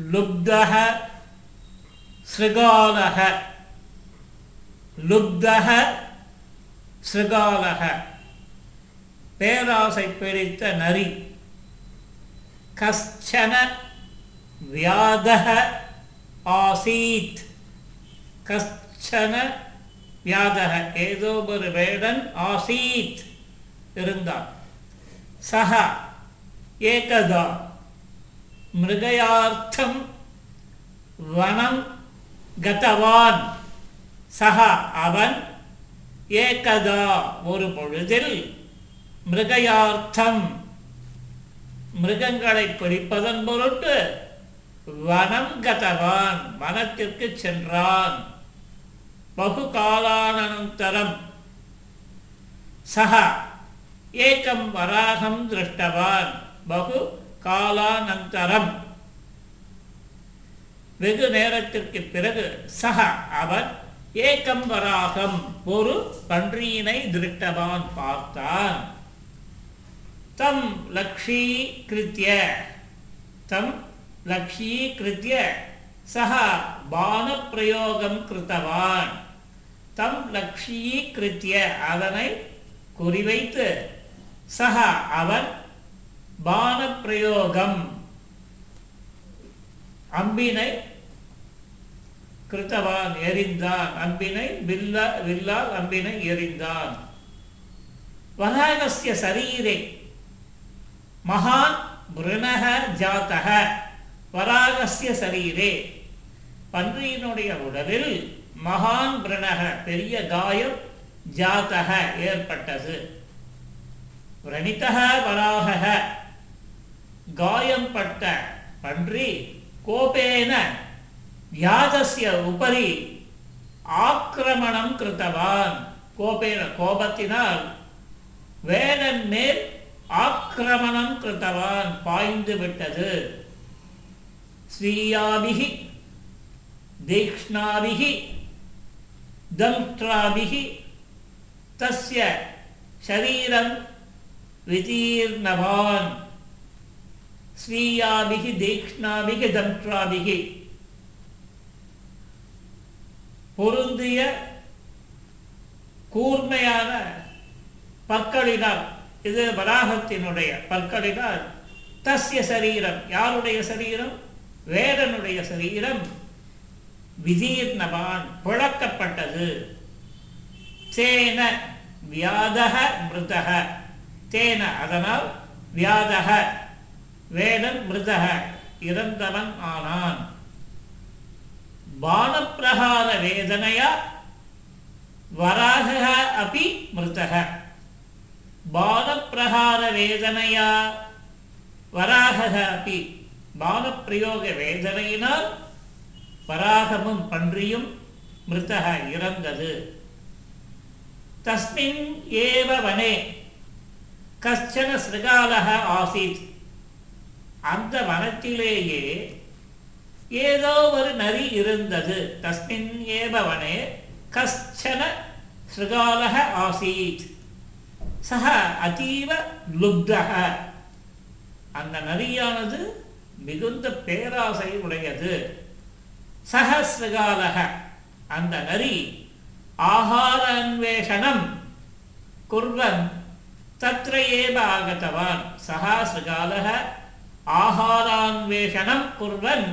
லுப்தः ஸ்ருகாலः லுப்தः ஸ்ருகாலः பேராசை பிடித்த நரி. கஷ்டன வியாதः ஆசீத். கஷ்டன வியாதக ஏதோ ஒரு வேடன் ஆசீத் இருந்தான். சக ஏகதா. மிருகயார்த்தம் வனம் கதவான் சக அவன் ஏகதா ஒரு பொழுதில் மிருகயார்த்தம் மிருகங்களை பிடிப்பதன் பொருட்டு வனம் கதவான் வனத்திற்கு சென்றான்। பகு காலானந்தரம் சக ஏகம் வராகம் திருஷ்டவான்। பகு காலானந்தரம். வெகு நேரத்திற்கு பிறகு சக அவர் ஏகம் வராகம் ஒரு பன்றியினை திருட்டவான் பார்த்தான். தம் லக்ஷீகிருத்திய தம் லக்ஷீகிருத்திய சக பானப்பிரயோகம் கிருத்தவான். தம் லக்ஷீகிருத்திய அதனை குறிவைத்து சக அவன் பானப்பிரயோகம். அம்பினை கிருத்தவான் எரிந்தான். அம்பினை வில்ல வில்லால் அம்பினை எரிந்தான். வராகசிய சரீரே. மகான் மிருணக ஜாத்தக வராகசிய சரீரே. பன்றியினுடைய உடலில் மகான் பிரணக பெரிய காயம் ஜாத்தக ஏற்பட்டது. பிரணித்தக வராக காயம்பட்ட பன்றி கோபேன வியாதஸ்ய உபரி ஆக்கிரமணம் கிருத்தவான். கோபேன கோபத்தினால் வேடன் மேல் ஆக்கிரமணம் கிருத்தவான். பாய்ந்து விட்டது. ஸ்ரீயாபிகி தீக்ஷ்ணாபிகி தம்ஷ்டாபிகி தஸ்ய சரீரம் விதீர்ணவான் ஸ்வீயாபிகி தீக்ஷ்ணாபிகி தக்ஷாபிகி பொருந்திய கூர்மையான பற்களினால் இது வராகத்தினுடைய பற்களினால் தஸ்ய சரீரம். யாருடைய சரீரம்? வேடனுடைய சரீரம். விதீர்ணவான் புழக்கப்பட்டது. தேன வியாதக மிருதக. தேன அதனால் வியாதக. வேடன் மிருதக இறந்தவன் ஆனான். பானப்பிரகார வேதனையா வராக அப்பி மிருதக. பானப்பிரகார வேதனையா வராக அப்பி பானப்பிரயோக வேதனையினால் வராகமும் பன்றியும் மிருதக இறந்தது. தஸ்மின் ஏவ வனே கஷ்டன சிருகாலக ஆசீத். அந்த வனத்திலேயே ஏதோ ஒரு நரி இருந்தது. தஸ்மின் ஏபவனே கஷ்டன ஸ்ருகாலக ஆசீத். சக அதீவ லுப்தக அந்த நரியானது மிகுந்த பேராசை உடையது. சக ஸ்ருகாலக அந்த நரி ஆகார அன்வேஷணம் குர்வன் தத்ர ஏவ ஆகதவான் சகா ஸ்ருகாலக ஆகாரான்வேஷணம் குர்வன்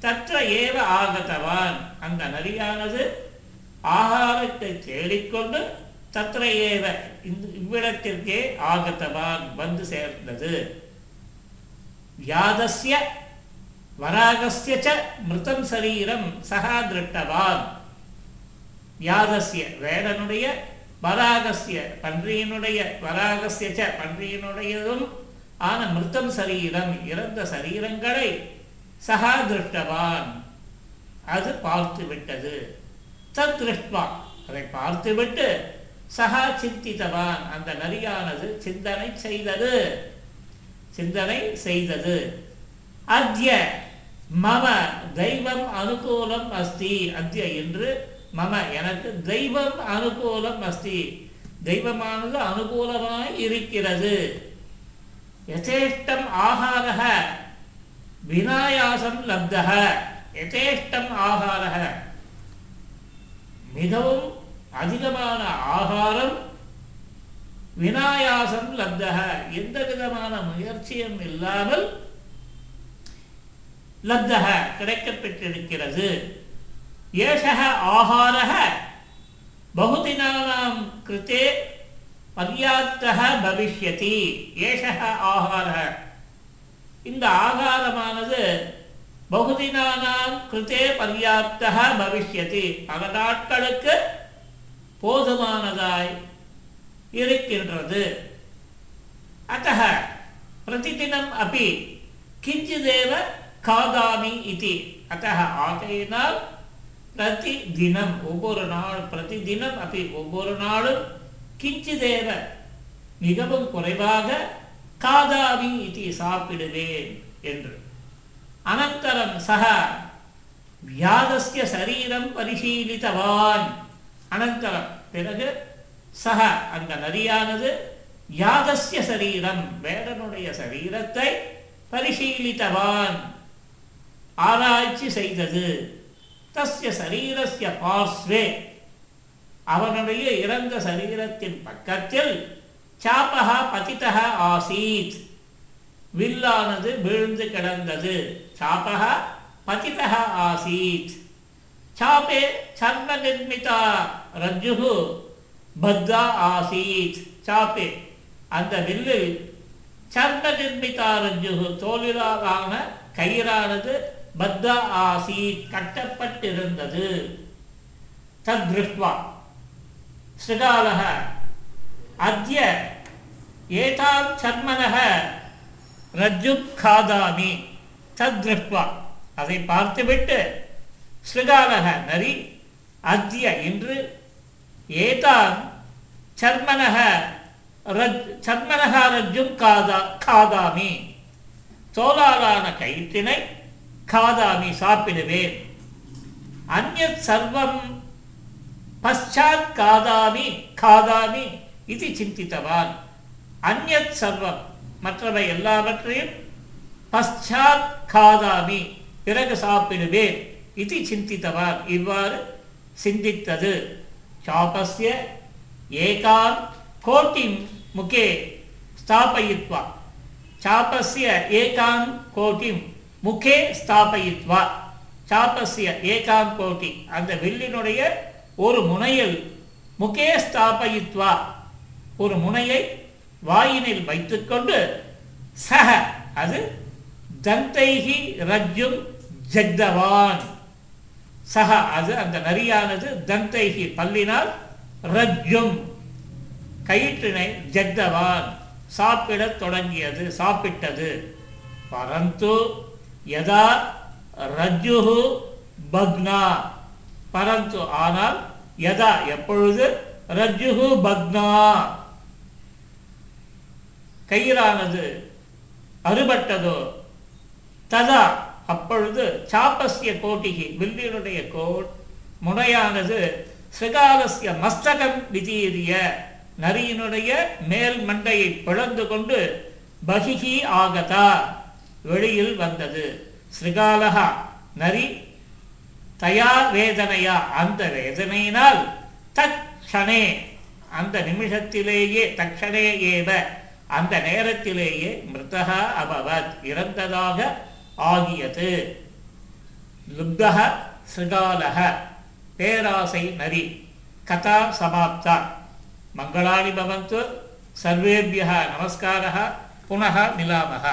தற்ற ஏவ ஆகத்தவான். அந்த நரியானது ஆகாரத்தை தேடிக்கொண்டு தத்ர ஏவ இந்த இவ்விடத்திற்கே ஆகத்தவான் வந்து சேர்ந்தது. வியாதஸ்ய வராகஸ்ய ச மிருதம் சரீரம் சகா திருட்டவான். வியாதஸ்ய வேடனுடைய வராகஸ்ய பன்றியினுடைய வராகஸ்ய ச பன்றியினுடையதும் ஆன மிருத்தம் சரீரம் இறந்த சரீரங்களை சகா திருஷ்டவான். அது பார்த்து விட்டது தத் திருஷ்டுவா அதை பார்த்துவிட்டு சகா சிந்தித்தவான். அந்த நரியானது சிந்தனை செய்தது. சிந்தனை செய்தது. அத்ய மம தெய்வம் அனுகூலம் அஸ்தி. அத்ய என்று மம. எனக்கு தெய்வம் அனுகூலம் அஸ்தி. தெய்வமானது அனுகூலமாய் இருக்கிறது. யசேஷ்டம் ஆகாரக வினாயாசம் லப்தக யதேஷ்டம் ஆகாரக மிகவும் அதிகமான ஆகாரம் வினாயாசம் லப்தக எந்த விதமான முயற்சியும் இல்லாமல் லப்தக கிடைக்கப்பெற்றிருக்கிறது. ஏஷக ஆகாரக பகுதினானாம் கிருத்தே பர்யாப்தக பவிஷ்யதி ஏஷக ஆகார இந்த ஆகாரமானது பகுதினானாம் கிருத்தே பர்யாப்தக பவிஷ்யதி. பல நாட்களுக்கு போதுமானதாய் இருக்கின்றது. அத்தக பிரதிதினம் அப்படி கிஞ்சிதேவ காதாமி இது. அத்தக ஆகையினால் பிரதிதினம் ஒவ்வொரு நாள் பிரதிதினம் அப்படி ஒவ்வொரு நாளும் கிஞ்சிதேவ மிகவும் குறைவாக காதாமி இது சாப்பிடுவேன் என்று. அனந்தரம் சக வியாதஸ்ய சரீரம் பரிசீலித்தவான். அனந்தரம். பிறகு சக அந்த நரியானது யாதஸ்ய சரீரம் வேடனுடைய சரீரத்தை பரிசீலித்தவான். ஆராய்ச்சி செய்தது. தஸ்ய சரீரஸ்ய பார்ஸ்வே. அவனுடைய இறந்த சரீரத்தின் பக்கத்தில் சாப்பகா பதிதா ஆசீத். வில்லானது விழுந்து கிடந்தது. சாப்பகா பதிதா ஆசீத். சாப்பே சர்ம நிர்மிதா ரஜ்ஜுகு பத்தா ஆசீத். சாப்பே அந்த வில்லு சர்ம நிர்மிதா ரஜ்ஜுகு தோலிலாலான கயிறானது பத்தா ஆசீத் கட்டப்பட்டிருந்தது. தத்ருஷ்வா ஸ்ருகாலः அத்ய ஏதாம் சர்மனः ரஜ்ஜும் காதாமி. தத்ருஷ்வா அதை பார்த்துவிட்டு ஸ்ருகாலக நரி அத்ய இன்று ஏதான் சர்மனக. ரஜ் சர்மனக ரஜ்ஜும் காதா காதாமி. தோலாலான கயிற்றினை காதாமி சாப்பிடுவேன். அந்நத் சர்வம் பஷாத் காதாமி காதாமி இது சிந்தித்தவான். அந்நத் சர்வம் மற்றவை எல்லாவற்றையும் பஷாத் காதாமி பிறகு சாப்பிடுவேன். இது சிந்தித்தவான். இவ்வாறு சிந்தித்தது. சாபஸ்ய ஏகாம் கோட்டி முகே ஸ்தாபயித்வா. சாபஸ்ய ஏகாம் கோட்டி முகே ஸ்தாபயித்வா. சாபஸ்ய ஏகாம் கோட்டி அந்த வில்லினுடைய ஒரு முனையில் முகே ஸ்தாபயித்வா ஒரு முனையை வாயினில் வைத்துக்கொண்டு சக அது தந்தைகி ரஜ்ஜும் ஜக்தவான். சக அது அந்த நரியானது தந்தைகி பல்லினால் ரஜ்ஜும். கயிற்றினை ஜக்தவான். சாப்பிடத் தொடங்கியது சாப்பிட்டது. பரந்து யதா ரஜ்ஜுஹு பக்னா. பரந்து ஆனால் யதா எப்பொழுது? ரஜ்ஜுஹு பக்னா கயிறானது அறுபட்டதோ? ததா அப்பொழுது சாப்பஸ்ய கோட்டிகி வில்லினுடைய கோட். முனையானது சிகாலஸ்ய மஸ்தகம் விதீரிய நரியினுடைய மேல் மண்டையை பிளந்து கொண்டு பகிகி ஆகதா. வெளியில் வந்தது. ஸ்ரிகாலகா நரி தயா வேதனையா அந்த வேதனையினால் தக்ஷணே அந்த நிமிஷத்திலேயே தக்ஷணே ஏவ அந்த நேரத்திலேயே மிருதகா அபவத் இறந்ததாக ஆகியது. லுப்தக சிருகாலக பேராசை நரி கதா சமாப்தா. மங்களாணி பவந்து சர்வேபியः நமஸ்காரः புனः மிலாமः